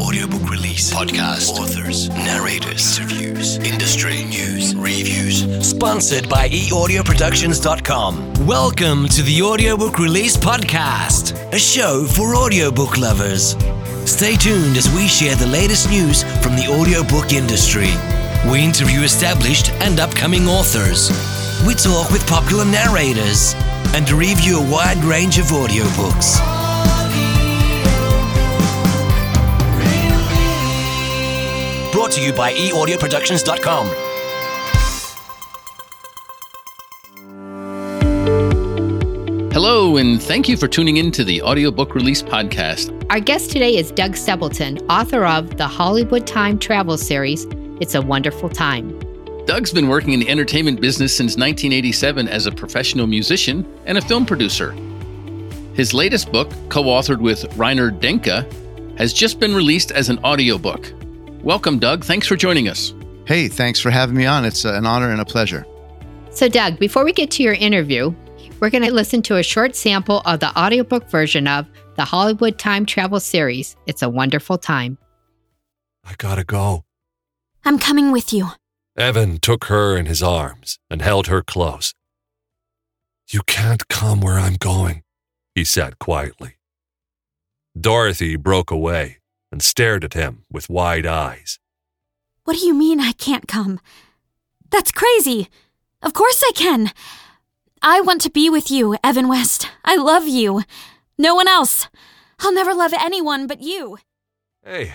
Audiobook release, podcast, authors, narrators, interviews, industry, news, reviews. Sponsored by eaudioproductions.com. Welcome to the Audiobook Release Podcast, a show for audiobook lovers. Stay tuned as we share the latest news from the audiobook industry. We interview established and upcoming authors. We talk with popular narrators and review a wide range of audiobooks. Brought to you by eaudioproductions.com. Hello, and thank you for tuning in to the Audiobook Release Podcast. Our guest today is Doug Stebleton, author of the Hollywood Time travel series, It's a Wonderful Time. Doug's been working in the entertainment business since 1987 as a professional musician and a film producer. His latest book, co authored with Reinhard Denke, has just been released as an audiobook. Welcome, Doug. Thanks for joining us. Hey, thanks for having me on. It's uh, an honor and a pleasure. So, Doug, before we get to your interview, we're going to listen to a short sample of the audiobook version of the Hollywood Time Travel series. It's a wonderful time. I gotta go. I'm coming with you. Evan took her in his arms and held her close. You can't come where I'm going, he said quietly. Dorothy broke away and stared at him with wide eyes. What do you mean I can't come? That's crazy. Of course I can. I want to be with you, Evan West. I love you. No one else. I'll never love anyone but you. Hey,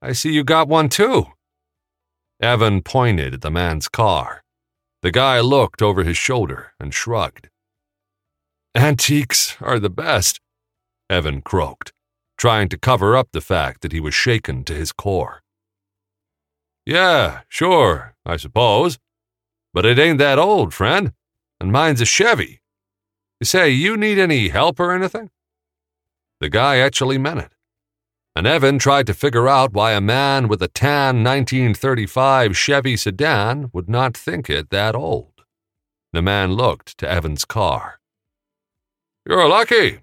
I see you got one too. Evan pointed at the man's car. The guy looked over his shoulder and shrugged. Antiques are the best, Evan croaked, trying to cover up the fact that he was shaken to his core. Yeah, sure, I suppose. But it ain't that old, friend, and mine's a Chevy. You say, you need any help or anything? The guy actually meant it. And Evan tried to figure out why a man with a tan 1935 Chevy sedan would not think it that old. The man looked to Evan's car. You're lucky.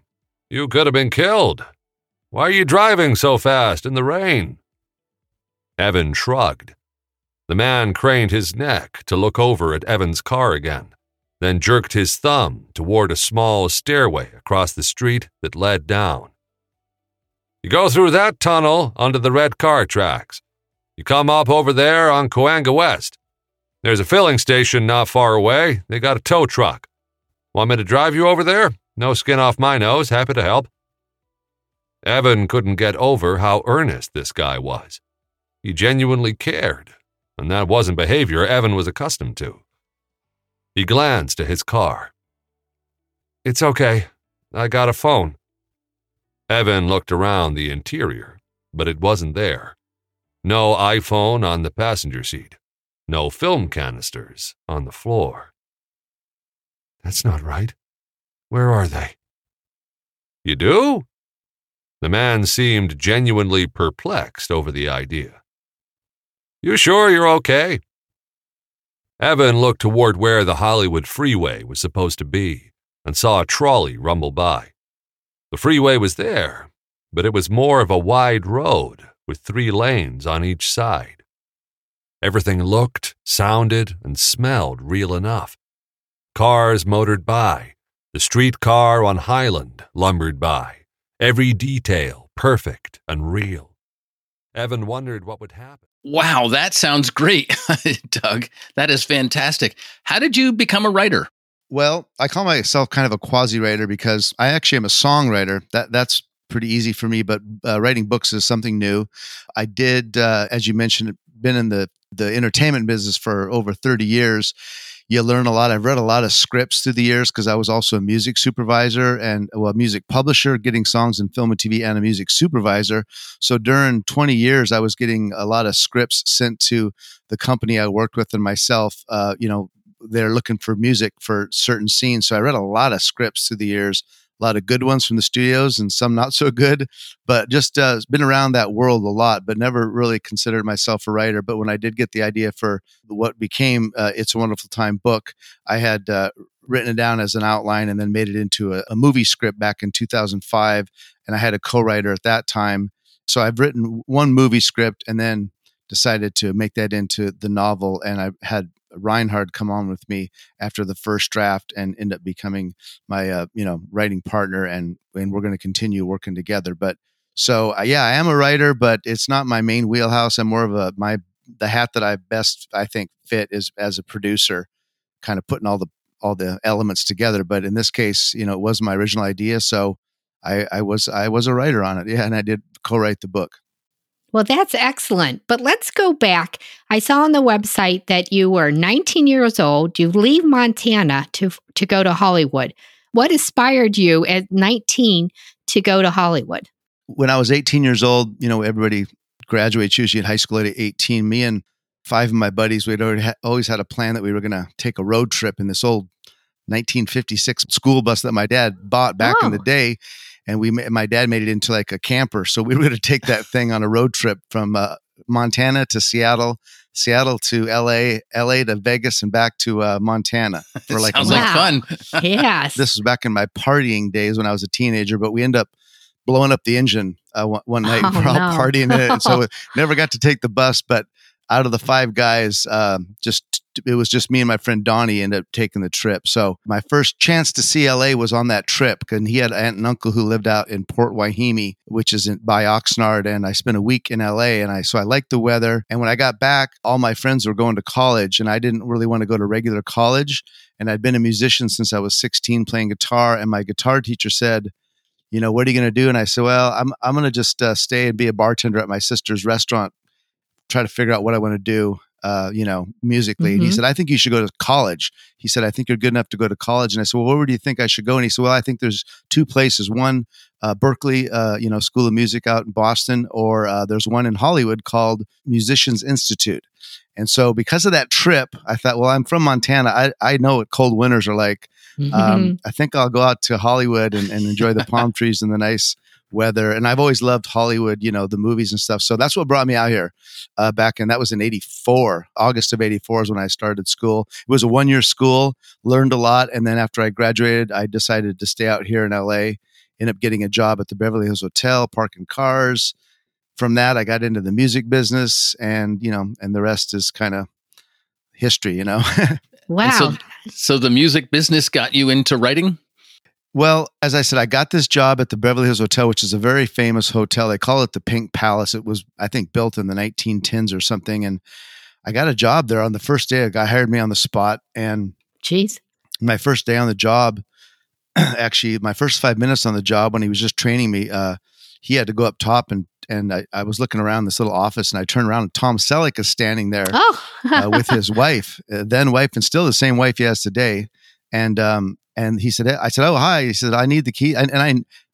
You could have been killed. Why are you driving so fast in the rain? Evan shrugged. The man craned his neck to look over at Evan's car again, then jerked his thumb toward a small stairway across the street that led down. You go through that tunnel under the red car tracks. You come up over there on Cahuenga West. There's a filling station not far away. They got a tow truck. Want me to drive you over there? No skin off my nose. Happy to help. Evan couldn't get over how earnest this guy was. He genuinely cared, and that wasn't behavior Evan was accustomed to. He glanced at his car. It's okay. I got a phone. Evan looked around the interior, but it wasn't there. No iPhone on the passenger seat. No film canisters on the floor. That's not right. Where are they? You do? The man seemed genuinely perplexed over the idea. You sure you're okay? Evan looked toward where the Hollywood freeway was supposed to be and saw a trolley rumble by. The freeway was there, but it was more of a wide road with three lanes on each side. Everything looked, sounded, and smelled real enough. Cars motored by. The streetcar on Highland lumbered by. Every detail perfect and real. Evan wondered what would happen. Wow, that sounds great, Doug. That is fantastic. How did you become a writer? Well, I call myself kind of a quasi writer because I actually am a songwriter. That that's pretty easy for me, but uh, writing books is something new. I did, uh, as you mentioned, been in the the entertainment business for over thirty years. You learn a lot. I've read a lot of scripts through the years because I was also a music supervisor and well, a music publisher, getting songs in film and TV, and a music supervisor. So during 20 years, I was getting a lot of scripts sent to the company I worked with and myself. Uh, you know, they're looking for music for certain scenes. So I read a lot of scripts through the years, a lot of good ones from the studios and some not so good, but just uh, been around that world a lot, but never really considered myself a writer. But when I did get the idea for what became uh, It's a Wonderful Time book, I had uh, written it down as an outline and then made it into a, a movie script back in 2005. And I had a co writer at that time So I've written one movie script and then decided to make that into the novel. And I had Reinhard come on with me after the first draft and end up becoming my uh, you know writing partner and and we're going to continue working together. But so uh, yeah, I am a writer, but it's not my main wheelhouse. I'm more of a my the hat that I best I think fit is as a producer, kind of putting all the all the elements together. But in this case, you know, it was my original idea, so I, I was I was a writer on it. Yeah, and I did co-write the book. Well, that's excellent. But let's go back. I saw on the website that you were 19 years old. You leave Montana to to go to Hollywood. What inspired you at 19 to go to Hollywood? When I was 18 years old, you know, everybody graduates usually in high school at 18. Me and five of my buddies, we'd already ha- always had a plan that we were going to take a road trip in this old 1956 school bus that my dad bought back oh. in the oh. day and we my dad made it into like a camper so we were going to take that thing on a road trip from uh, montana to seattle seattle to la la to vegas and back to uh, montana for like sounds like fun. Yes. This was back in my partying days when i was a teenager but we end up blowing up the engine uh, one, one, night oh, we're all no. partying in it and so never got to take the bus but out of the five guys, um, just it was just me and my friend Donnie ended up taking the trip. So my first chance to see LA was on that trip, and he had an aunt and uncle who lived out in Port Hueneme, which is in, by Oxnard, and I spent a week in LA, and I so I liked the weather. And when I got back, all my friends were going to college, and I didn't really want to go to regular college. And I'd been a musician since I was 16, playing guitar, and my guitar teacher said you know, what are you going to do? And I said, well, I'm, I'm going to just uh, stay and be a bartender at my sister's restaurant try to figure out what I want to do, uh, you know, musically. Mm-hmm. And he mm-hmm. said, I think you should go to college. He said, I think you're good enough to go to college. And I said, well, where do you think I should go? And he said, well, I think there's two places. One, uh, Berklee, uh, you know, School of Music out in Boston, or uh, there's one in Hollywood called Musicians Institute. And so because of that trip, I thought, well, I'm from Montana. I, I know what cold winters are like. Mm-hmm. Um, I think I'll go out to Hollywood and, and enjoy the palm trees and the nice weather. And I've always loved Hollywood, you know, the movies and stuff. So that's what brought me out here uh, back in, that was in 84. August of 84 is when I started school. It was a one year school, learned a lot. And then after I graduated, I decided to stay out here in LA, end up getting a job at the Beverly Hills Hotel, parking cars. From that, I got into the music business and, you know, and the rest is kind of history, you know. wow. So, so the music business got you into writing? Well, as I said, I got this job at the Beverly Hills Hotel, which is a very famous hotel. They call it the Pink Palace. It was, I think, built in the 1910s or something. And I got a job there on the first day. A guy hired me on the spot. And jeez, my first day on the job, actually, my first five minutes on the job when he was just training me, uh, he had to go up top and and I, I, was looking around this little office and I turned around and Tom Selleck is standing there oh. uh, with his wife, uh, then wife, and still the same wife he has today. And um, and he said, I said, oh, hi. He said, I need the key. And, and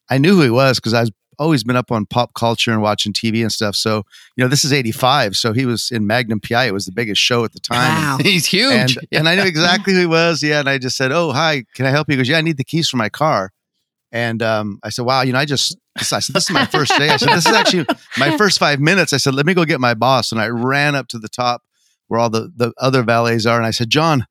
I, I knew who he was because I've always been up on pop culture and watching TV and stuff. So, you know, this is 85. So he was in Magnum PI. It was the biggest show at the time. Wow. And, He's huge. And, yeah. and, I knew exactly who he was. Yeah. And I just said, oh, hi, can I help you? He goes, yeah, I need the keys for my car. And um, I said, wow, you know, I just, I said, this is my first day. I said, this is actually my first five minutes. I said, let me go get my boss. And I ran up to the top where all the, the other valets are. And I said, John,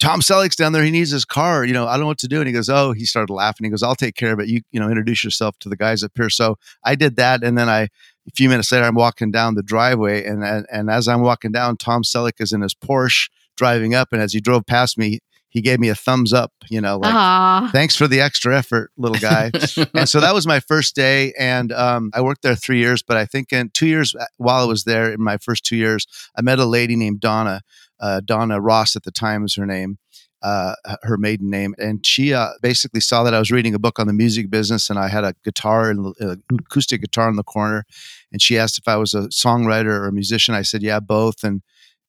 Tom Selleck's down there. He needs his car. You know, I don't know what to do. And he goes, Oh, he started laughing. He goes, I'll take care of it. You, you know, introduce yourself to the guys up here. So I did that. And then I, a few minutes later, I'm walking down the driveway. And, and, and as I'm walking down, Tom Selleck is in his Porsche driving up. And as he drove past me, he gave me a thumbs up, you know, like, Aww. thanks for the extra effort, little guy. and so that was my first day. And um, I worked there three years, but I think in two years uh, while I was there, in my first two years, I met a lady named Donna uh, Donna Ross at the time was her name, uh, her maiden name, and she uh, basically saw that I was reading a book on the music business, and I had a guitar and an acoustic guitar in the corner, and she asked if I was a songwriter or a musician. I said, yeah, both, and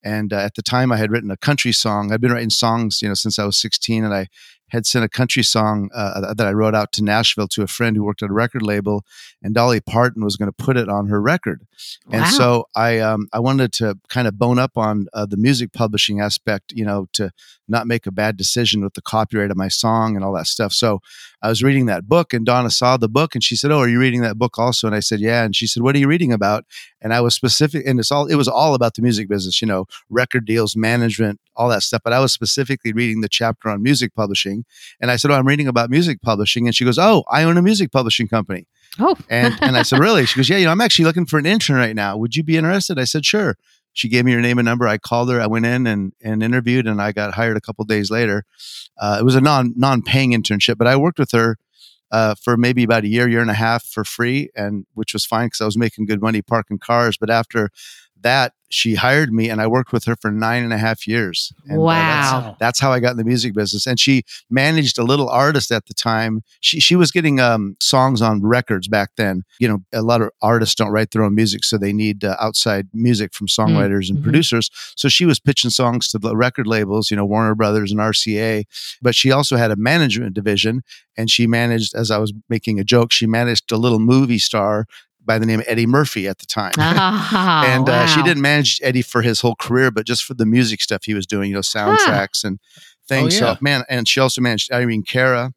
and uh, at the time I had written a country song. I'd been writing songs, you know, since I was 16, and I had sent a country song uh, that I wrote out to Nashville to a friend who worked at a record label, and Dolly Parton was going to put it on her record. Wow. And so I um, I wanted to kind of bone up on uh, the music publishing aspect, you know, to not make a bad decision with the copyright of my song and all that stuff. So I was reading that book, and Donna saw the book, and she said, "Oh, are you reading that book also?" And I said, "Yeah." And she said, "What are you reading about?" And I was specific, and it's all it was all about the music business, you know, record deals, management, all that stuff. But I was specifically reading the chapter on music publishing and I said, Oh, I'm reading about music publishing. And she goes, Oh, I own a music publishing company. Oh, And and I said, really? She goes, yeah. You know, I'm actually looking for an intern right now. Would you be interested? I said, sure. She gave me her name and number. I called her. I went in and and interviewed, and I got hired a couple days later. Uh, it was a non non paying internship, but I worked with her uh, for maybe about a year, year and a half for free, and which was fine because I was making good money parking cars. But after that, she hired me, and I worked with her for nine and a half years. And, uh, that's- wow. that's how I got in the music business. And she managed a little artist at the time. She she was getting um, songs on records back then. You know, a lot of artists don't write their own music, so they need uh, outside music from songwriters and Mhm. producers. So she was pitching songs to the record labels, you know, Warner Brothers and RCA. But she also had a management division, and she managed, as I was making a joke, she managed a little movie star by the name of Eddie Murphy at the time Ah, and uh, she didn't manage Eddie for his whole career, but just for the music stuff he was doing, you know, soundtracks and things. yeah. So man, and she also managed Irene Cara,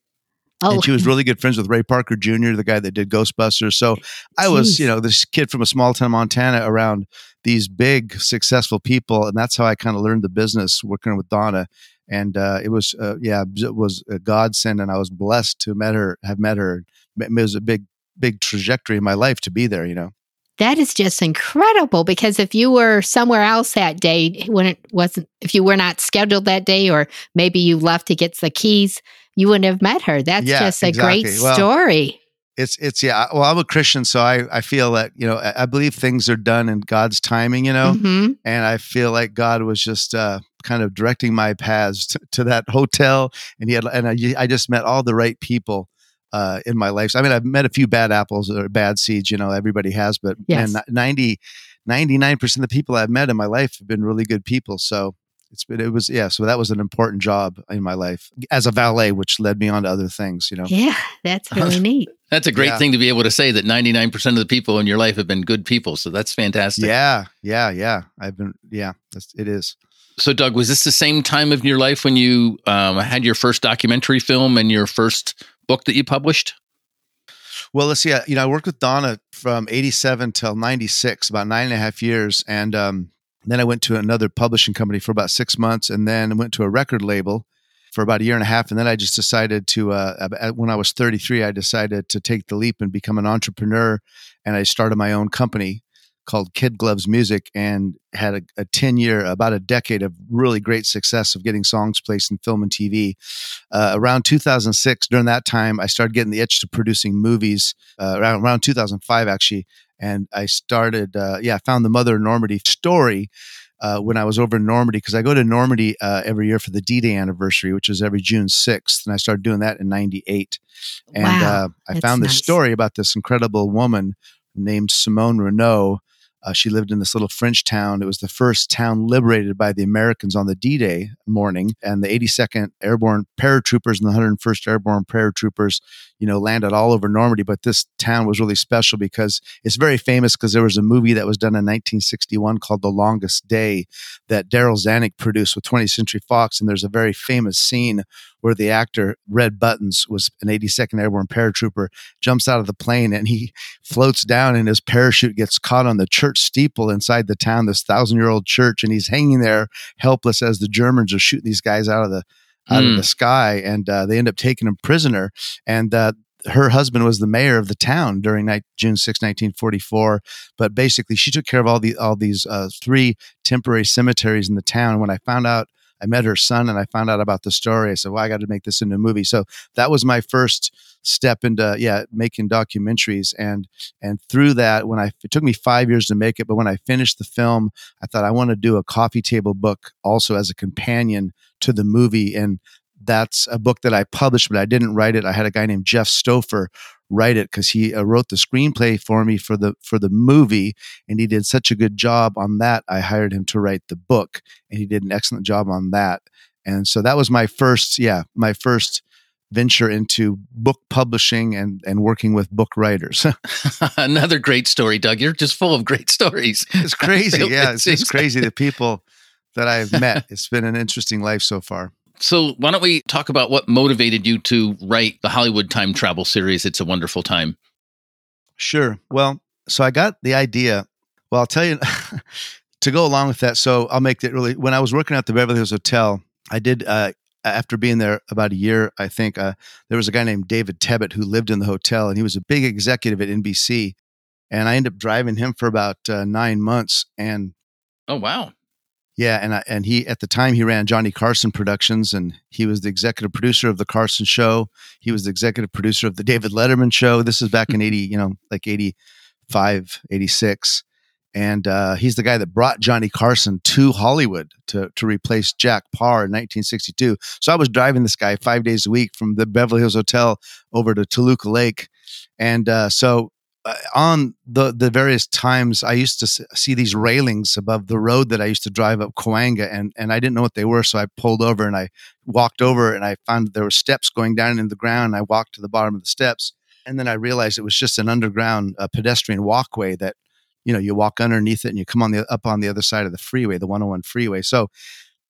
Oh, and she was really good friends with Ray Parker Jr., the guy that did Ghostbusters. So I was, you know, this kid from a small town Montana around these big successful people, and that's how I kind of learned the business working with Donna. And uh, it was, uh, yeah, it was a godsend, and I was blessed to met her, have met her. It was a big, big trajectory in my life to be there. You know. That is just incredible because if you were somewhere else that day when it wasn't, if you were not scheduled that day, or maybe you left to get the keys, you wouldn't have met her. That's Yeah, just a great exactly. Well, story. it's it's yeah well i'm a christian so i i feel that you know i, I believe things are done in god's timing you know hmm and i feel like god was just uh kind of directing my paths to, to that hotel and he had and I, I just met all the right people uh in my life So, i mean i've met a few bad apples or bad seeds you know everybody has but Yes. man 90 99% of the people i've met in my life have been really good people so it's been it was yeah so that was an important job in my life as a valet which led me on to other things you know Yeah, that's really neat. That's a great Yeah. thing to be able to say that 99% of the people in your life have been good people. So that's fantastic. Yeah, yeah, yeah. I've been, yeah, that's, it is. So, Doug, was this the same time of your life when you um, had your first documentary film and your first book that you published? Well, let's see. uh, You know, I worked with Donna from 87 till 96, about nine and a half years. And um, then I went to another publishing company for about six months and then I went to a record label for about a year and a half. And then I just decided to, uh, when I was 33, I decided to take the leap and become an entrepreneur. And I started my own company called Kid Gloves Music and had a, a 10 year, about a decade of really great success of getting songs placed in film and TV. Uh, around 2006, during that time, I started getting the itch to producing movies. Uh, around around 2005, actually, and I started. Uh, yeah, I found the Mother of Normandy story. Uh, when I was over in Normandy, because I go to Normandy uh, every year for the D-Day anniversary, which is every June 6th, and I started doing that in '98. And Wow, uh, I found this nice. story about this incredible woman named Simone Renaud. Uh, she lived in this little French town. It was the first town liberated by the Americans on the D Day morning. And the 82nd Airborne Paratroopers and the 101st Airborne Paratroopers, you know, landed all over Normandy. But this town was really special because it's very famous because there was a movie that was done in 1961 called The Longest Day that Darryl Zanuck produced with 20th Century Fox. And there's a very famous scene where the actor Red Buttons was an 82nd Airborne paratrooper, jumps out of the plane and he floats down and his parachute gets caught on the church steeple inside the town, this thousand year old church, and he's hanging there helpless as the Germans are shooting these guys out of the out Hmm. of the sky, and uh, they end up taking him prisoner. And uh, her husband was the mayor of the town during night, June 6, 1944. But basically, she took care of all the all these uh, three temporary cemeteries in the town. When I found out, I met her son, and I found out about the story. I said, "Well, I got to make this into a movie." So that was my first step into yeah making documentaries and and through that when i it took me five years to make it but when i finished the film i thought i want to do a coffee table book also as a companion to the movie and that's a book that i published but i didn't write it i had a guy named jeff stoffer write it because he uh, wrote the screenplay for me for the for the movie and he did such a good job on that i hired him to write the book and he did an excellent job on that and so that was my first yeah my first venture into book publishing and and working with book writers Another great story, Doug. You're just full of great stories. it's crazy yeah it's just crazy the people that i've met it's been an interesting life so far So, why don't we talk about what motivated you to write the Hollywood time travel series? It's a wonderful time. Sure. Well, so I got the idea. Well, I'll tell you to go along with that. So I'll make it really. When I was working at the Beverly Hills Hotel, I did uh, after being there about a year, I think uh, there was a guy named David Tebbutt who lived in the hotel, and he was a big executive at NBC. And I ended up driving him for about uh, nine months. And Oh wow. Yeah, and I, and he at the time he ran Johnny Carson Productions, and he was the executive producer of the Carson Show. He was the executive producer of the David Letterman Show. This is back in eighty, you know, like 85, 86. and uh, he's the guy that brought Johnny Carson to Hollywood to to replace Jack Paar in 1962. So I was driving this guy five days a week from the Beverly Hills Hotel over to Toluca Lake, and uh, so on the the various times I used to see these railings above the road that I used to drive up Cahuenga and and I didn't know what they were so I pulled over and I walked over and I found there were steps going down into the ground. And I walked to the bottom of the steps and then I realized it was just an underground uh, pedestrian walkway that you know you walk underneath it and you come on the up on the other side of the freeway the 101 freeway. So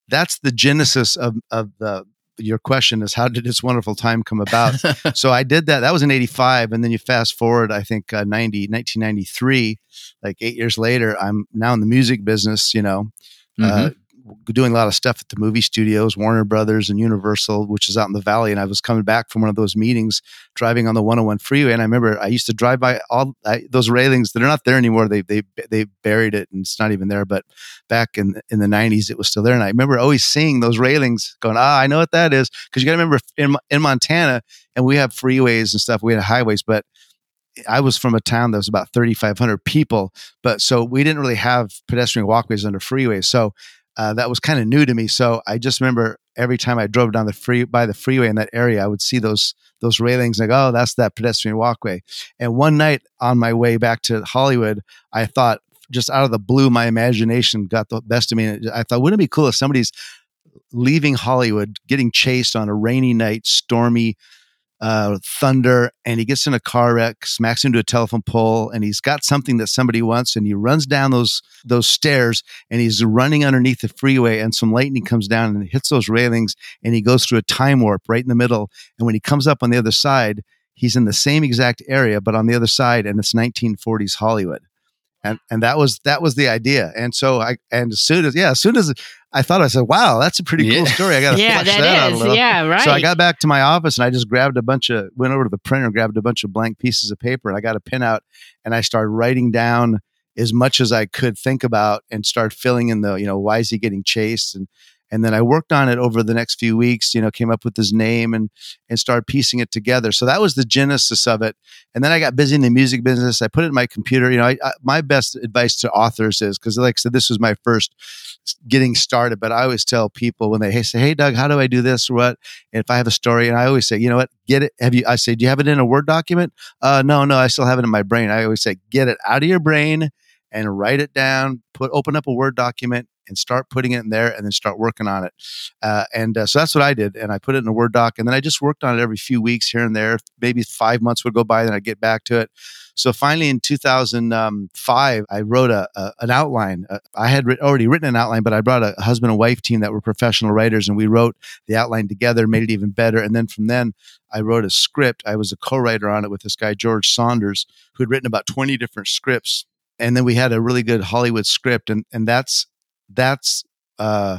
that's the genesis of of the your question is how did this wonderful time come about so I did that. That was in 85. And then you fast forward, I think, uh, 90, 1993, like eight years later, I'm now in the music business, you know, uh, doing a lot of stuff at the movie studios, Warner Brothers and Universal, which is out in the valley. And I was coming back from one of those meetings, driving on the 101 freeway. And I remember I used to drive by all I, those railings that are not there anymore. They, they, they buried it and it's not even there. But back in, in the 90s, it was still there. And I remember always seeing those railings going, ah, I know what that is. Cause you got to remember in, in Montana, and we have freeways and stuff, we had highways, but I was from a town that was about 3,500 people, but so we didn't really have pedestrian walkways under freeways. So uh, that was kind of new to me. So I just remember every time I drove down the free by the freeway in that area, I would see those those railings like, oh, that's that pedestrian walkway. And one night on my way back to Hollywood, I thought just out of the blue, my imagination got the best of me. I thought, wouldn't it be cool if somebody's leaving Hollywood, getting chased on a rainy night, stormy uh, thunder, and he gets in a car wreck, smacks into a telephone pole, and he's got something that somebody wants, and he runs down those those stairs, and he's running underneath the freeway, and some lightning comes down and hits those railings, and he goes through a time warp right in the middle, and when he comes up on the other side, he's in the same exact area, but on the other side, and it's 1940s Hollywood. And, and that was that was the idea, and so I and as soon as yeah, as soon as I thought I said, "Wow, that's a pretty Yeah. cool story." I got to yeah, flesh that, out a little. Yeah, right. So I got back to my office and I just grabbed a bunch of went over to the printer, grabbed a bunch of blank pieces of paper, and I got a pin out and I started writing down as much as I could think about and start filling in the, you know, why is he getting chased? And and then I worked on it over the next few weeks, you know, came up with his name and and started piecing it together. So that was the genesis of it. And then I got busy in the music business. I put it in my computer. You know, I, I, my best advice to authors is because, like I said, this was my first getting started. But I always tell people when they hey, say, "Hey, Doug, how do I do this or what?" And if I have a story, and I always say, "You know what? Get it? Have you?" I say, "Do you have it in a Word document?" Uh, no, no, I still have it in my brain. I always say, "Get it out of your brain and write it down. Put open up a Word document." And start putting it in there, and then start working on it. Uh, and uh, so that's what I did. And I put it in a Word doc, and then I just worked on it every few weeks here and there. Maybe five months would go by, then I'd get back to it. So finally, in 2005, I wrote a, a an outline. Uh, I had writ- already written an outline, but I brought a husband and wife team that were professional writers, and we wrote the outline together, made it even better. And then from then, I wrote a script. I was a co-writer on it with this guy George Saunders, who had written about 20 different scripts. And then we had a really good Hollywood script, and and that's that's uh,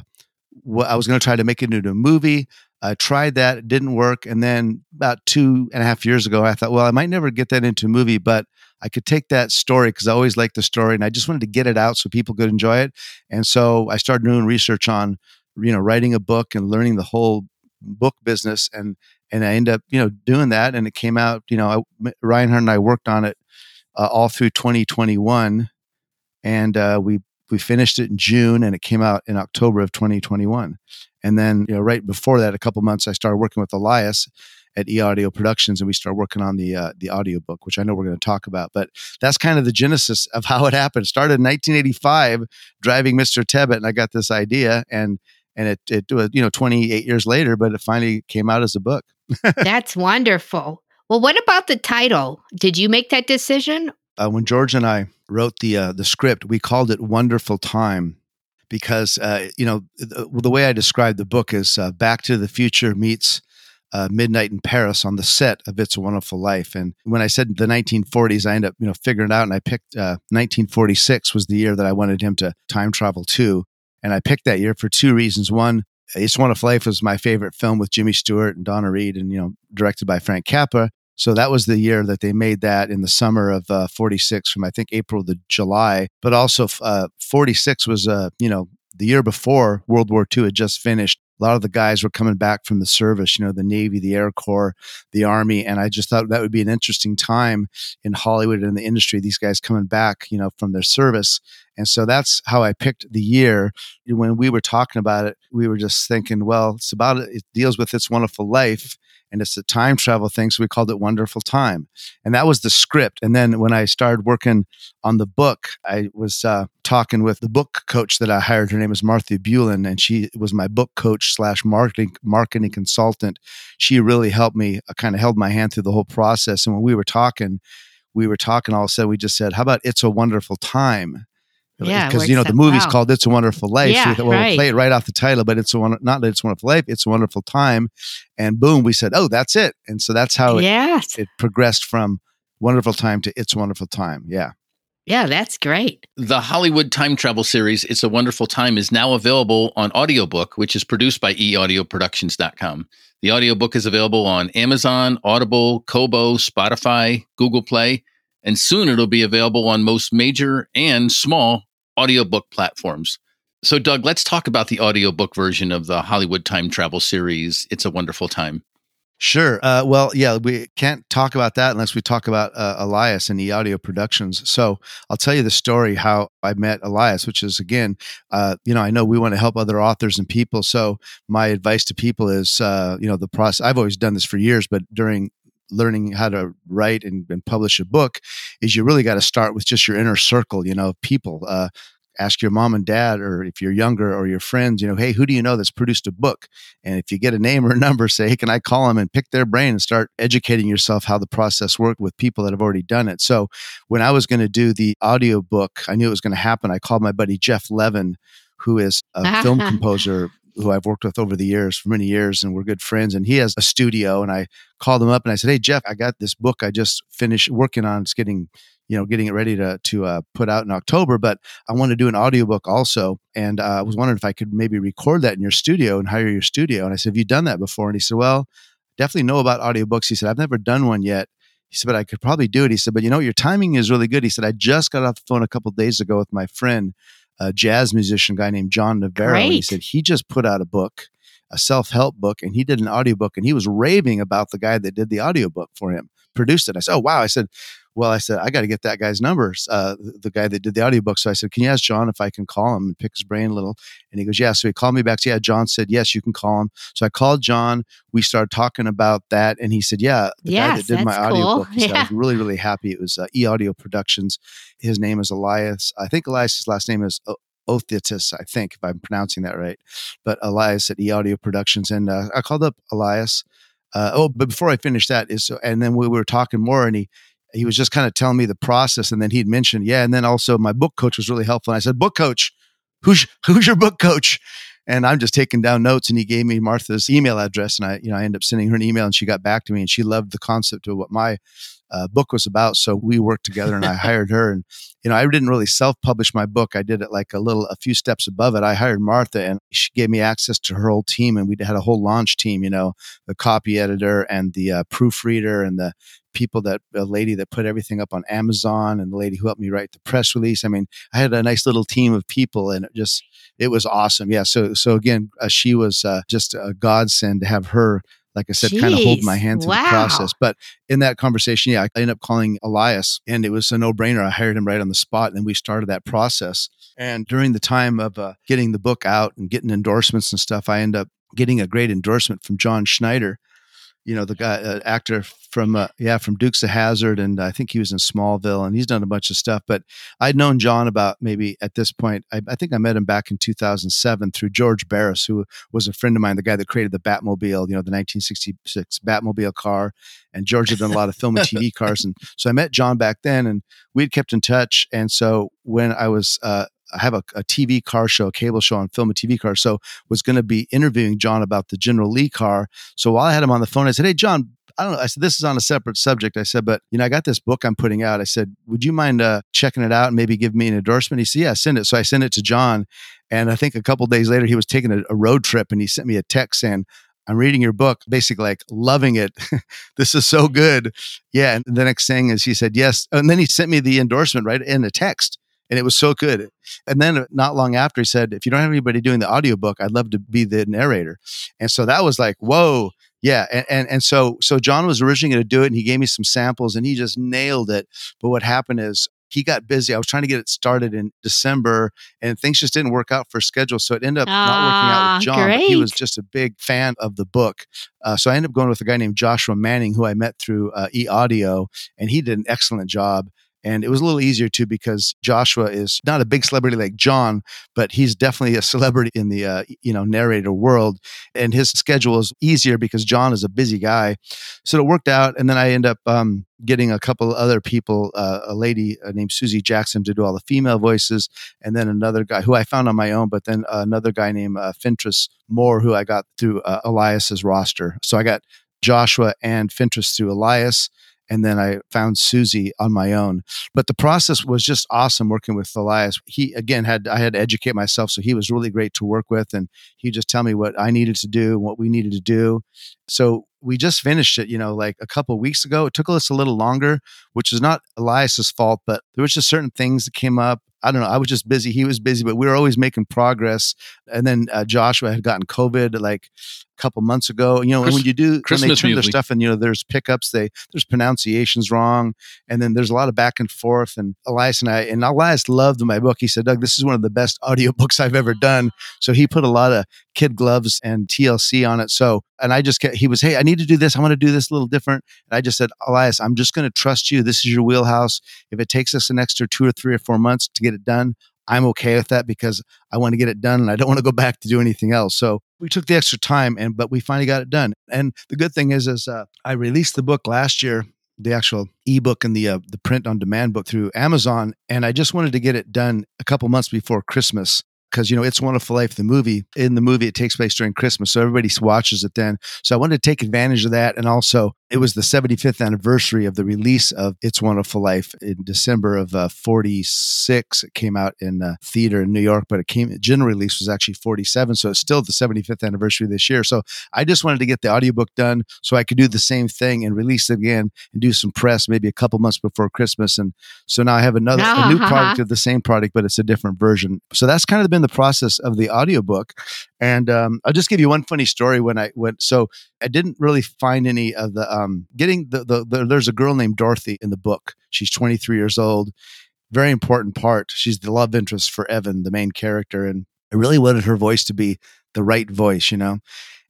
what I was going to try to make it into a movie. I tried that, it didn't work. And then about two and a half years ago, I thought, well, I might never get that into a movie, but I could take that story because I always liked the story and I just wanted to get it out so people could enjoy it. And so I started doing research on, you know, writing a book and learning the whole book business. And, and I ended up, you know, doing that. And it came out, you know, I, Reinhard and I worked on it uh, all through 2021. And uh, we, we finished it in June and it came out in October of 2021. And then, you know, right before that, a couple months, I started working with Elias at E Audio Productions, and we started working on the uh, the audio book, which I know we're going to talk about. But that's kind of the genesis of how it happened. Started in 1985, driving Mr. Tebbutt, and I got this idea, and and it it was you know 28 years later, but it finally came out as a book. That's wonderful. Well, what about the title? Did you make that decision? Uh, when George and I wrote the uh, the script, we called it "Wonderful Time." Because uh, you know the, the way I described the book is uh, Back to the Future meets uh, Midnight in Paris on the set of It's a Wonderful Life. And when I said the 1940s, I ended up, you know, figuring it out and I picked uh, 1946 was the year that I wanted him to time travel to. And I picked that year for two reasons. One, It's a Wonderful Life was my favorite film with Jimmy Stewart and Donna Reed, and you know, directed by Frank Capra. So that was the year that they made that in the summer of uh, 46 from I think April to July. But also uh, 46 was, uh, you know, the year before World War II had just finished. A lot of the guys were coming back from the service, you know, the Navy, the Air Corps, the Army. And I just thought that would be an interesting time in Hollywood and the industry, these guys coming back, you know, from their service. And so that's how I picked the year. When we were talking about it, we were just thinking, well, it's about it deals with its wonderful life and it's a time travel thing. So we called it Wonderful Time. And that was the script. And then when I started working on the book, I was uh, talking with the book coach that I hired. Her name is Martha Bullen, and she was my book coach slash marketing marketing consultant. She really helped me, uh, kind of held my hand through the whole process. And when we were talking, we were talking all of a sudden, we just said, How about It's a Wonderful Time? Yeah, because you know the movie's called "It's a Wonderful Life." Yeah, so we thought, well, right. we'll play it right off the title, but it's a one, not that it's a wonderful life; it's a wonderful time. And boom, we said, "Oh, that's it!" And so that's how it, yes. it progressed from "Wonderful Time" to "It's a Wonderful Time." Yeah, yeah, that's great. The Hollywood time travel series, It's a Wonderful Time, is now available on audiobook, which is produced by eaudioproductions.com. The audiobook is available on Amazon, Audible, Kobo, Spotify, Google Play, and soon it'll be available on most major and small audiobook platforms. So, Doug, let's talk about the audiobook version of the Hollywood time travel series, It's a Wonderful Time. Sure. Uh, well, yeah, we can't talk about that unless we talk about uh, Elias and the audio productions. So I'll tell you the story how I met Elias, which is again, uh, you know, I know we want to help other authors and people. So my advice to people is, uh, you know, the process. I've always done this for years, but during learning how to write and, and publish a book, is you really got to start with just your inner circle, you know, of people. Uh, ask your mom and dad or if you're younger or your friends you know hey who do you know that's produced a book and if you get a name or a number say hey can i call them and pick their brain and start educating yourself how the process worked with people that have already done it so when i was going to do the audio book i knew it was going to happen i called my buddy jeff levin who is a film composer who I've worked with over the years for many years, and we're good friends. And he has a studio, and I called him up and I said, "Hey, Jeff, I got this book I just finished working on. It's getting, you know, getting it ready to to uh, put out in October, but I want to do an audiobook also. And uh, I was wondering if I could maybe record that in your studio and hire your studio. And I said, "Have you done that before?" And he said, "Well, definitely know about audiobooks." He said, "I've never done one yet." He said, but I could probably do it. He said, but you know, your timing is really good. He said, I just got off the phone a couple days ago with my friend, a jazz musician guy named John Navarro. And he said, he just put out a book, a self help book, and he did an audiobook and he was raving about the guy that did the audiobook for him, produced it. I said, oh, wow. I said, well, I said, I got to get that guy's numbers, uh, the, guy that did the audiobook. So I said, can you ask John if I can call him and pick his brain a little? And he goes, yeah. So he called me back. So yeah, John said, yes, you can call him. So I called John. We started talking about that. And he said, yeah, the guy that did my cool. audiobook, he said, I Yeah. was really, really happy. It was uh, e-audio productions. His name is Elias. I think Elias's last name is O- Othitis, I think, if I'm pronouncing that right. But Elias at e-audio productions. And uh, I called up Elias. Uh, oh, but before I finish that is, so, and then we were talking more and he, he was just kind of telling me the process. And then he'd mentioned, yeah. And then also my book coach was really helpful. And I said, book coach, who's, who's your book coach? And I'm just taking down notes. And he gave me Martha's email address. And I, you know, I ended up sending her an email and she got back to me and she loved the concept of what my uh, book was about. So we worked together and I hired her. And, you know, I didn't really self publish my book. I did it like a little, a few steps above it. I hired Martha and she gave me access to her whole team. And we had a whole launch team, you know, the copy editor and the uh, proofreader and the people that, a lady that put everything up on Amazon and the lady who helped me write the press release. I mean, I had a nice little team of people and it just, it was awesome. Yeah. So, so again, uh, she was uh, just a godsend to have her, like I said, kind of hold my Jeez, hand through wow. the process. But in that conversation, yeah, I ended up calling Elias and it was a no brainer. I hired him right on the spot and we started that process. And during the time of uh, getting the book out and getting endorsements and stuff, I end up getting a great endorsement from John Schneider. You know, the guy, uh, actor from, uh, yeah, from Dukes of Hazzard. And I think he was in Smallville and he's done a bunch of stuff. But I'd known John about maybe at this point, I, I think I met him back in 2007 through George Barris, who was a friend of mine, the guy that created the Batmobile, you know, the 1966 Batmobile car. And George had done a lot of film and TV cars. And so I met John back then and we'd kept in touch. And so when I was, uh, I have a, a TV car show, a cable show on film and TV cars. So was going to be interviewing John about the General Lee car. So while I had him on the phone, I said, Hey, John, I don't know. I said, this is on a separate subject. I said, but you know, I got this book I'm putting out. I said, would you mind uh, checking it out and maybe give me an endorsement? He said, yeah, send it. So I sent it to John. And I think a couple days later, he was taking a, a road trip and he sent me a text saying, I'm reading your book, basically like loving it. this is so good. Yeah. And the next thing is he said, yes. And then he sent me the endorsement right in a text and it was so good. And then not long after he said, if you don't have anybody doing the audiobook, I'd love to be the narrator. And so that was like, whoa. Yeah. And, and, and so, so John was originally going to do it and he gave me some samples and he just nailed it. But what happened is he got busy. I was trying to get it started in December and things just didn't work out for schedule. So it ended up not working out with John. But he was just a big fan of the book. Uh, so I ended up going with a guy named Joshua Manning, who I met through uh, e audio, and he did an excellent job. And it was a little easier too because Joshua is not a big celebrity like John, but he's definitely a celebrity in the uh, you know narrator world. And his schedule is easier because John is a busy guy. So it worked out. And then I end up um, getting a couple other people, uh, a lady uh, named Susie Jackson to do all the female voices, and then another guy who I found on my own, but then another guy named uh, Fentress Moore who I got through uh, Elias's roster. So I got Joshua and Fentress through Elias and then I found Susie on my own. But the process was just awesome working with Elias. He again had I had to educate myself, so he was really great to work with, and he just tell me what I needed to do, what we needed to do. So we just finished it, you know, like a couple weeks ago. It took us a little longer, which is not Elias's fault, but there was just certain things that came up. I don't know. I was just busy. He was busy, but we were always making progress. And then uh, Joshua had gotten COVID like a couple months ago. You know, Chris, when you do Christmas when they turn music. their stuff and you know there's pickups, they there's pronunciations wrong, and then there's a lot of back and forth. And Elias and I and Elias loved my book. He said, "Doug, this is one of the best audiobooks I've ever done." So he put a lot of kid gloves and TLC on it. So and I just get he was, "Hey, I need to do this. I want to do this a little different." And I just said, "Elias, I'm just going to trust you. This is your wheelhouse. If it takes us an extra two or three or four months to get it done, I'm okay with that because I want to get it done and I don't want to go back to do anything else. So we took the extra time and but we finally got it done. And the good thing is is uh, I released the book last year, the actual ebook and the uh, the print on demand book through Amazon and I just wanted to get it done a couple months before Christmas because you know it's wonderful life the movie in the movie it takes place during christmas so everybody watches it then. So i wanted to take advantage of that and also it was the 75th anniversary of the release of it's wonderful life in december of uh, 46 it came out in uh, theater in new york but it came general release was actually 47 so it's still the 75th anniversary this year so i just wanted to get the audiobook done so i could do the same thing and release it again and do some press maybe a couple months before christmas and so now i have another uh-huh. a new product of the same product but it's a different version so that's kind of been the process of the audiobook. And um, I'll just give you one funny story when I went. So I didn't really find any of the um, getting the, the, the there's a girl named Dorothy in the book. She's 23 years old. Very important part. She's the love interest for Evan, the main character. And I really wanted her voice to be the right voice, you know?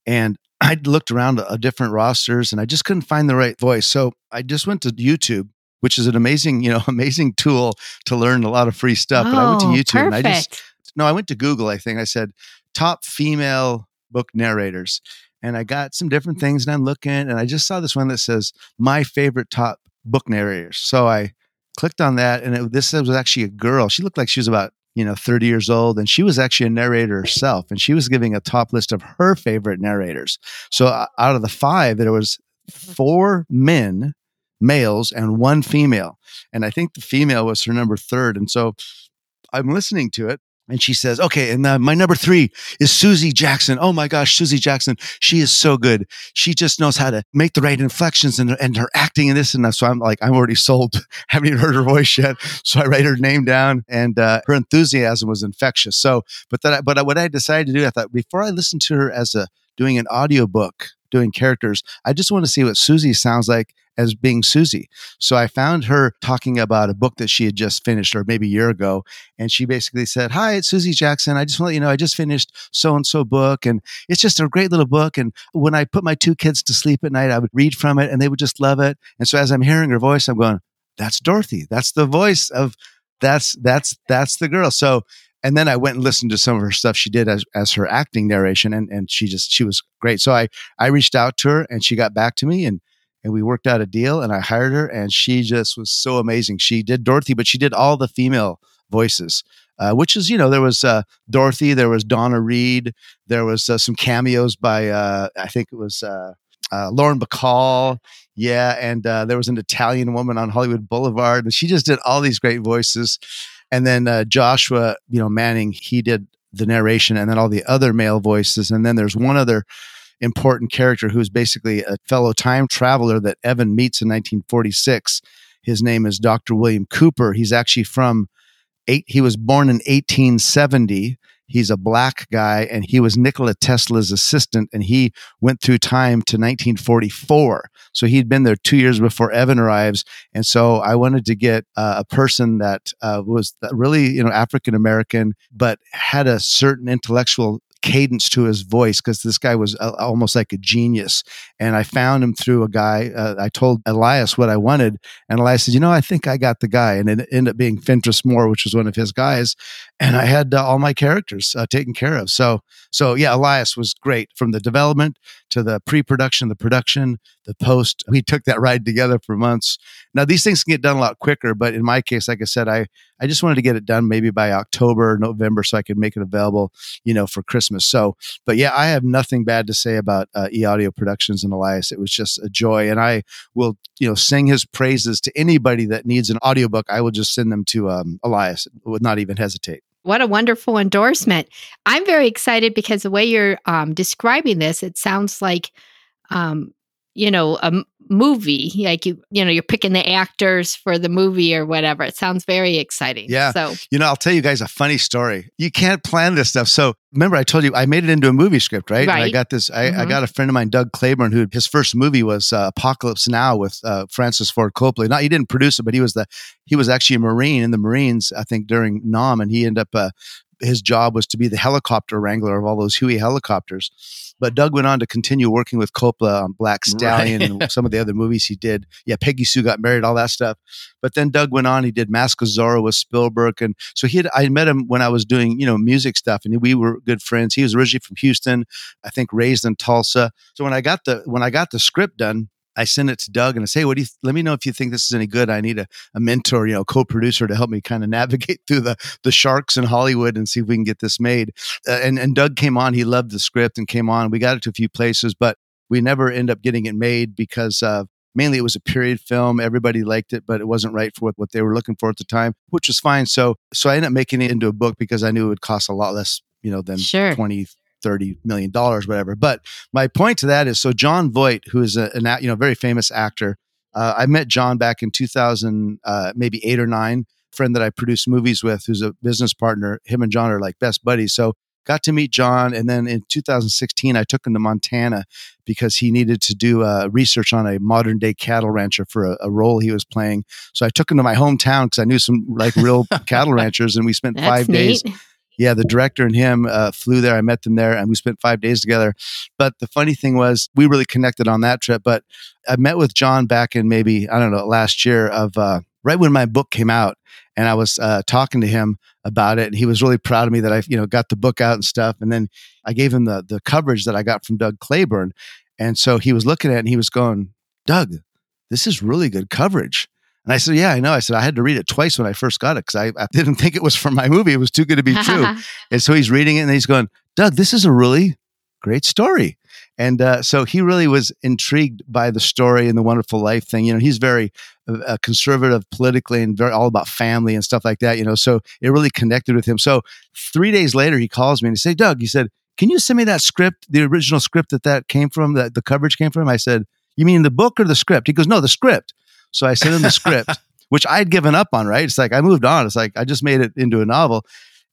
And I looked around a, a different rosters and I just couldn't find the right voice. So I just went to YouTube which is an amazing, you know, amazing tool to learn a lot of free stuff. Oh, but I went to oh, YouTube perfect. and I just no, I went to Google, I think. I said top female book narrators. And I got some different things and I'm looking and I just saw this one that says my favorite top book narrators. So I clicked on that and it, this was actually a girl. She looked like she was about, you know, 30 years old and she was actually a narrator herself and she was giving a top list of her favorite narrators. So uh, out of the five, there was four men, males and one female. And I think the female was her number third. And so I'm listening to it and she says, okay, and uh, my number three is Susie Jackson. Oh my gosh, Susie Jackson. She is so good. She just knows how to make the right inflections and, and her acting and this and that. So I'm like, I'm already sold. Haven't even heard her voice yet. So I write her name down and uh, her enthusiasm was infectious. So, but that, but what I decided to do, I thought before I listen to her as a, doing an audiobook, doing characters, I just want to see what Susie sounds like as being Susie. So I found her talking about a book that she had just finished, or maybe a year ago. And she basically said, Hi, it's Susie Jackson. I just want to let you know, I just finished so and so book. And it's just a great little book. And when I put my two kids to sleep at night, I would read from it and they would just love it. And so as I'm hearing her voice, I'm going, That's Dorothy. That's the voice of that's that's that's the girl. So and then I went and listened to some of her stuff she did as, as her acting narration and, and she just she was great. So I I reached out to her and she got back to me and and we worked out a deal and I hired her and she just was so amazing. She did Dorothy, but she did all the female voices. Uh, which is, you know, there was uh, Dorothy, there was Donna Reed, there was uh, some cameos by, uh, I think it was uh, uh, Lauren Bacall. Yeah, and there was an Italian woman on Hollywood Boulevard, and she just did all these great voices. And then uh, Joshua, you know, Manning, he did the narration, and then all the other male voices. And then there's one other important character who's basically a fellow time traveler that Evan meets in 1946. His name is Dr. William Cooper. He's actually from eight. He was born in 1870 He's a black guy and he was Nikola Tesla's assistant and he went through time to 1944. So he'd been there two years before Evan arrives. And so I wanted to get uh, a person that uh, was really, you know, African American, but had a certain intellectual cadence to his voice because this guy was uh, almost like a genius. And I found him through a guy. Uh, I told Elias what I wanted, and Elias said, "You know, I think I got the guy." And it ended up being Fentress Moore, which was one of his guys. And I had uh, all my characters uh, taken care of. So, so yeah, Elias was great from the development to the pre-production, the production, the post. We took that ride together for months. Now these things can get done a lot quicker, but in my case, like I said, I I just wanted to get it done maybe by October, or November, so I could make it available, you know, for Christmas. So, but yeah, I have nothing bad to say about uh, E Audio Productions and Elias. It was just a joy, and I will, you know, sing his praises to anybody that needs an audiobook. I will just send them to um, Elias, would not even hesitate. What a wonderful endorsement. I'm very excited because the way you're um, describing this, it sounds like um, you know a movie like you you know you're picking the actors for the movie or whatever it sounds very exciting Yeah. so You know, I'll tell you guys a funny story. You can't plan this stuff. So remember, I told you I made it into a movie script, right? And I got this. I, I Mhm. got a friend of mine, Doug Claybourne, who his first movie was uh, Apocalypse Now with uh, Francis Ford Coppola. Not he didn't produce it, but he was the he was actually a Marine in the Marines, I think, during Nam, and he ended up. Uh, his job was to be the helicopter wrangler of all those Huey helicopters. But Doug went on to continue working with Coppola on Black Stallion Right. and some of the other movies he did. Yeah, Peggy Sue got married, all that stuff. But then Doug went on. He did Mask of Zorro with Spielberg, and so he had. I met him when I was doing you know music stuff, and we were good friends. He was originally from Houston, I think, raised in Tulsa. So when I got the when I got the script done. I sent it to Doug and I say, hey, what do you, let me know if you think this is any good. I need a, a mentor, you know, co-producer to help me kind of navigate through the, the sharks in Hollywood and see if we can get this made. Uh, and, and Doug came on, he loved the script and came on. We got it to a few places, but we never end up getting it made because uh, mainly it was a period film. Everybody liked it, but it wasn't right for what, they were looking for at the time, which was fine. So, so I ended up making it into a book because I knew it would cost a lot less, you know, than Sure. 20, 30 million dollars, whatever. But my point to that is, so Jon Voight, who is a, an, you know, very famous actor, uh, I met Jon back in 2000, uh, maybe eight or nine, friend that I produced movies with, who's a business partner. Him and Jon are like best buddies. So got to meet Jon. And then in 2016, I took him to Montana because he needed to do uh, research on a modern day cattle rancher for a, a role he was playing. So I took him to my hometown because I knew some like real cattle ranchers, and we spent that's five neat days. Yeah, the director and him uh, flew there. I met them there, and we spent five days together. But the funny thing was, we really connected on that trip. But I met with Jon back in maybe I don't know last year of uh, right when my book came out, and I was uh, talking to him about it, and he was really proud of me that I you know got the book out and stuff. And then I gave him the the coverage that I got from Doug Claybourne, and so he was looking at it and he was going, Doug, this is really good coverage. And I said, Yeah, I know. I said, I had to read it twice when I first got it because I, I didn't think it was for my movie. It was too good to be true. and so he's reading it and he's going, Doug, this is a really great story. And uh, so he really was intrigued by the story and the wonderful life thing. You know, he's very uh, conservative politically and very all about family and stuff like that. You know, so it really connected with him. So three days later, he calls me and he said, Doug, he said, can you send me that script, the original script that that came from, that the coverage came from? I said, you mean the book or the script? He goes, no, the script. So I sent him the script, which I'd given up on, right? It's like I moved on. It's like I just made it into a novel.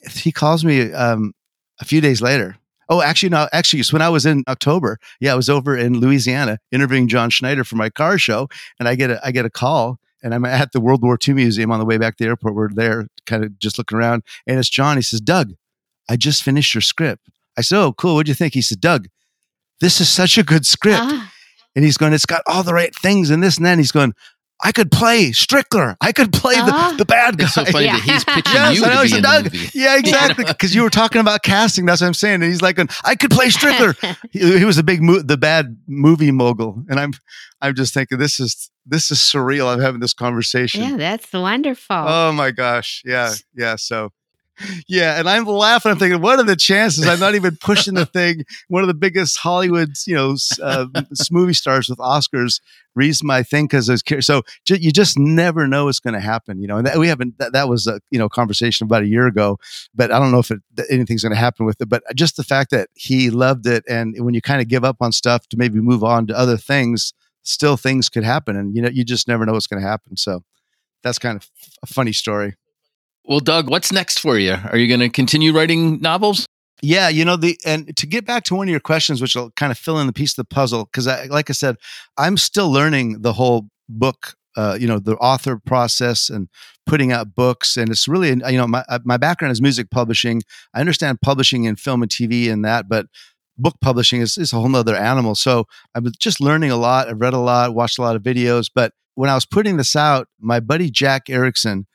He calls me um, a few days later. Oh, actually, no, actually, it's when I was in October. Yeah, I was over in Louisiana interviewing John Schneider for my car show, and I get a I get a call, and I'm at the World War II Museum on the way back to the airport. We're there, kind of just looking around, and it's Jon. He says, "Doug, I just finished your script." I said, "Oh, cool. What'd you think?" He said, "Doug, this is such a good script." Ah, and he's going, it's got all the right things and this and that. And he's going, I could play Strickler. I could play Ah. the, the bad guy. It's so funny Yeah. that he's pitching Yes, you I know. to be said, in the Doug, movie. yeah, exactly. Because you were talking about casting. That's what I'm saying. And he's like, I could play Strickler. he, he was a big, mo- the bad movie mogul. And I'm, I'm just thinking, this is, this is surreal. I'm having this conversation. yeah that's wonderful Oh my gosh. Yeah. Yeah. So yeah, and I'm laughing. I'm thinking, what are the chances? I'm not even pushing the thing. One of the biggest Hollywood, you know, uh, movie stars with Oscars reads my thing because was So you just never know what's going to happen, you know. And that, we haven't. That, that, was a you know conversation about a year ago, but I don't know if it, anything's going to happen with it. But just the fact that he loved it, and when you kind of give up on stuff to maybe move on to other things, still things could happen, and you know you just never know what's going to happen. So that's kind of a funny story. Well, Doug, what's next for you? Are you going to continue writing novels? Yeah, you know the and to get back to one of your questions, which will kind of fill in the piece of the puzzle, because I, like I said, I'm still learning the whole book. Uh, you know the author process and putting out books, and it's really you know my uh, my background is music publishing. I understand publishing in film and TV and that, but book publishing is, is a whole other animal. So I'm just learning a lot. I've read a lot, watched a lot of videos, but when I was putting this out, my buddy Jack Erickson,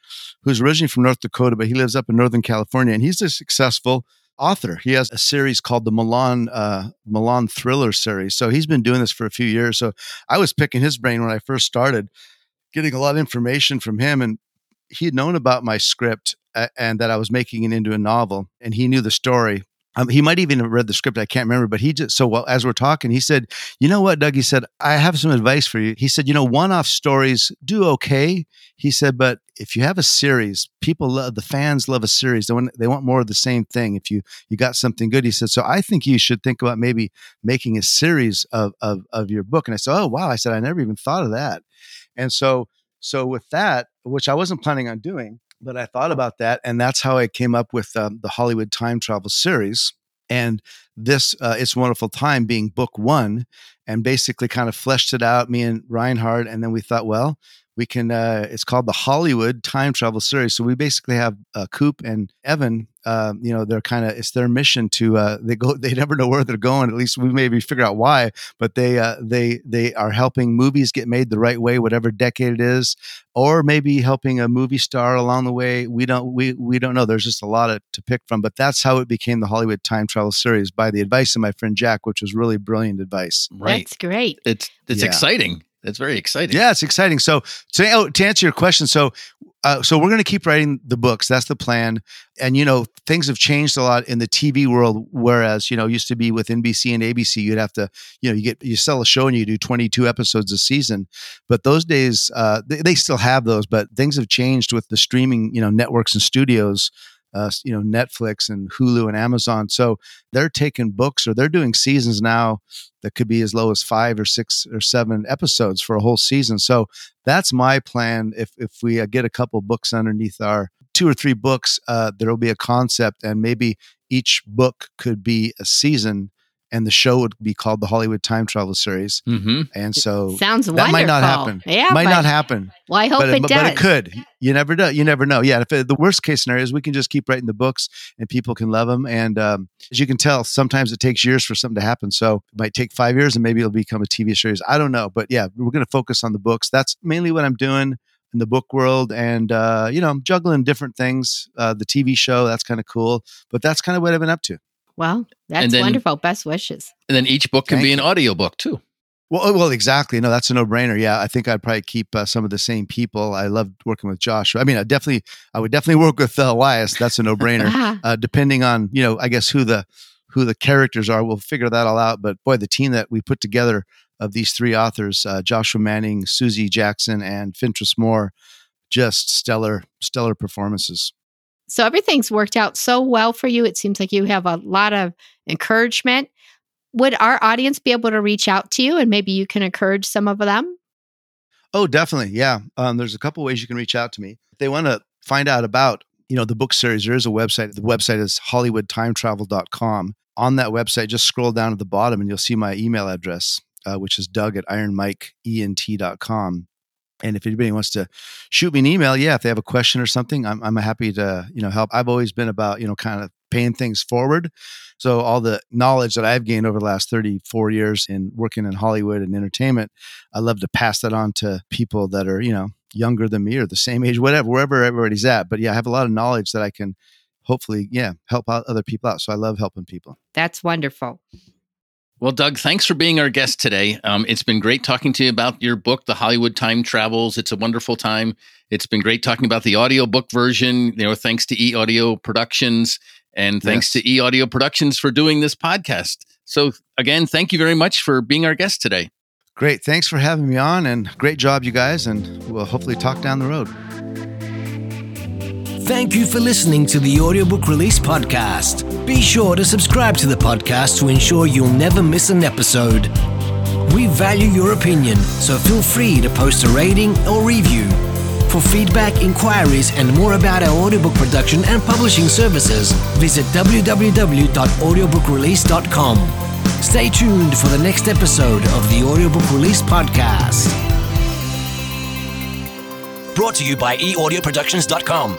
who's originally from North Dakota, but he lives up in Northern California, and he's a successful author. He has a series called the Milan uh, Milan Thriller series. So he's been doing this for a few years. So I was picking his brain when I first started, getting a lot of information from him, and he had known about my script and that I was making it into a novel, and he knew the story. Um, he might even have read the script. I can't remember, but he just so well as we're talking, he said, "You know what, Doug?" He said, "I have some advice for you." He said, "You know, one-off stories do okay." He said, "But if you have a series, people love the fans love a series. They want they want more of the same thing. If you you got something good," he said, "So I think you should think about maybe making a series of of of your book." And I said, "Oh wow!" I said, "I never even thought of that." And so so with that, which I wasn't planning on doing but I thought about that, and that's how I came up with um, the Hollywood Time Travel series. And this, uh, It's Wonderful Time, being book one, and basically kind of fleshed it out, me and Reinhard. And then we thought, well, we can, uh, it's called the Hollywood Time Travel Series. So we basically have uh, Coop and Evan uh, you know, they're kind of it's their mission to uh, they go they never know where they're going. At least we maybe figure out why, but they uh, they they are helping movies get made the right way, whatever decade it is, or maybe helping a movie star along the way. We don't we we don't know. There's just a lot of, to pick from, but that's how it became the Hollywood Time Travel Series by the advice of my friend Jack, which was really brilliant advice. Right, that's great. It's it's yeah. exciting. That's very exciting. Yeah, it's exciting. So, so oh, to answer your question, so uh, so we're going to keep writing the books. That's the plan. And you know, things have changed a lot in the TV world. Whereas you know, used to be with NBC and ABC, you'd have to, you know, you get you sell a show and you do twenty two episodes a season. But those days, uh, they, they still have those, but things have changed with the streaming, you know, networks and studios uh, you know Netflix and Hulu and Amazon. So they're taking books or they're doing seasons now that could be as low as five or six or seven episodes for a whole season. So that's my plan. If if we uh, get a couple books underneath our two or three books, uh, there will be a concept, and maybe each book could be a season and the show would be called the Hollywood Time Travel Series. Mm-hmm. And so sounds that wonderful. might not happen. Yeah, might not happen. Well, I hope but, it but, does. But it could. You never know. You never know. Yeah. If it, the worst case scenario is we can just keep writing the books and people can love them. And um, as you can tell, sometimes it takes years for something to happen. So it might take five years and maybe it'll become a TV series. I don't know. But yeah, we're going to focus on the books. That's mainly what I'm doing in the book world and uh, you know i'm juggling different things uh, the tv show that's kind of cool but that's kind of what i've been up to well, that's then, wonderful. Best wishes. And then each book can Thank be an audiobook too. Well, oh, well, exactly. No, that's a no-brainer. Yeah, I think I'd probably keep uh, some of the same people. I loved working with Josh. I mean, I definitely, I would definitely work with uh, Elias. That's a no-brainer. uh, depending on you know, I guess who the who the characters are, we'll figure that all out. But boy, the team that we put together of these three authors, uh, Joshua Manning, Susie Jackson, and Fentress Moore, just stellar, stellar performances. So everything's worked out so well for you. It seems like you have a lot of encouragement. Would our audience be able to reach out to you and maybe you can encourage some of them? Oh, definitely. Yeah. Um, there's a couple ways you can reach out to me. If they want to find out about, you know, the book series, there is a website. The website is hollywoodtimetravel.com. On that website, just scroll down to the bottom and you'll see my email address, uh, which is doug at ironmikeent.com. And if anybody wants to shoot me an email, yeah, if they have a question or something, I'm, I'm happy to, you know, help. I've always been about, you know, kind of paying things forward. So all the knowledge that I've gained over the last 34 years in working in Hollywood and entertainment, I love to pass that on to people that are, you know, younger than me or the same age, whatever, wherever everybody's at. But yeah, I have a lot of knowledge that I can hopefully, yeah, help out other people out. So I love helping people. That's wonderful. Well, Doug, thanks for being our guest today. Um, it's been great talking to you about your book, The Hollywood Time Travels. It's a wonderful time. It's been great talking about the audiobook version, you know, thanks to E Audio Productions and thanks yes. to E Audio Productions for doing this podcast. So, again, thank you very much for being our guest today. Great. Thanks for having me on and great job, you guys. And we'll hopefully talk down the road. Thank you for listening to the Audiobook Release Podcast. Be sure to subscribe to the podcast to ensure you'll never miss an episode. We value your opinion, so feel free to post a rating or review. For feedback, inquiries, and more about our audiobook production and publishing services, visit www.audiobookrelease.com. Stay tuned for the next episode of the Audiobook Release Podcast. Brought to you by eaudioproductions.com.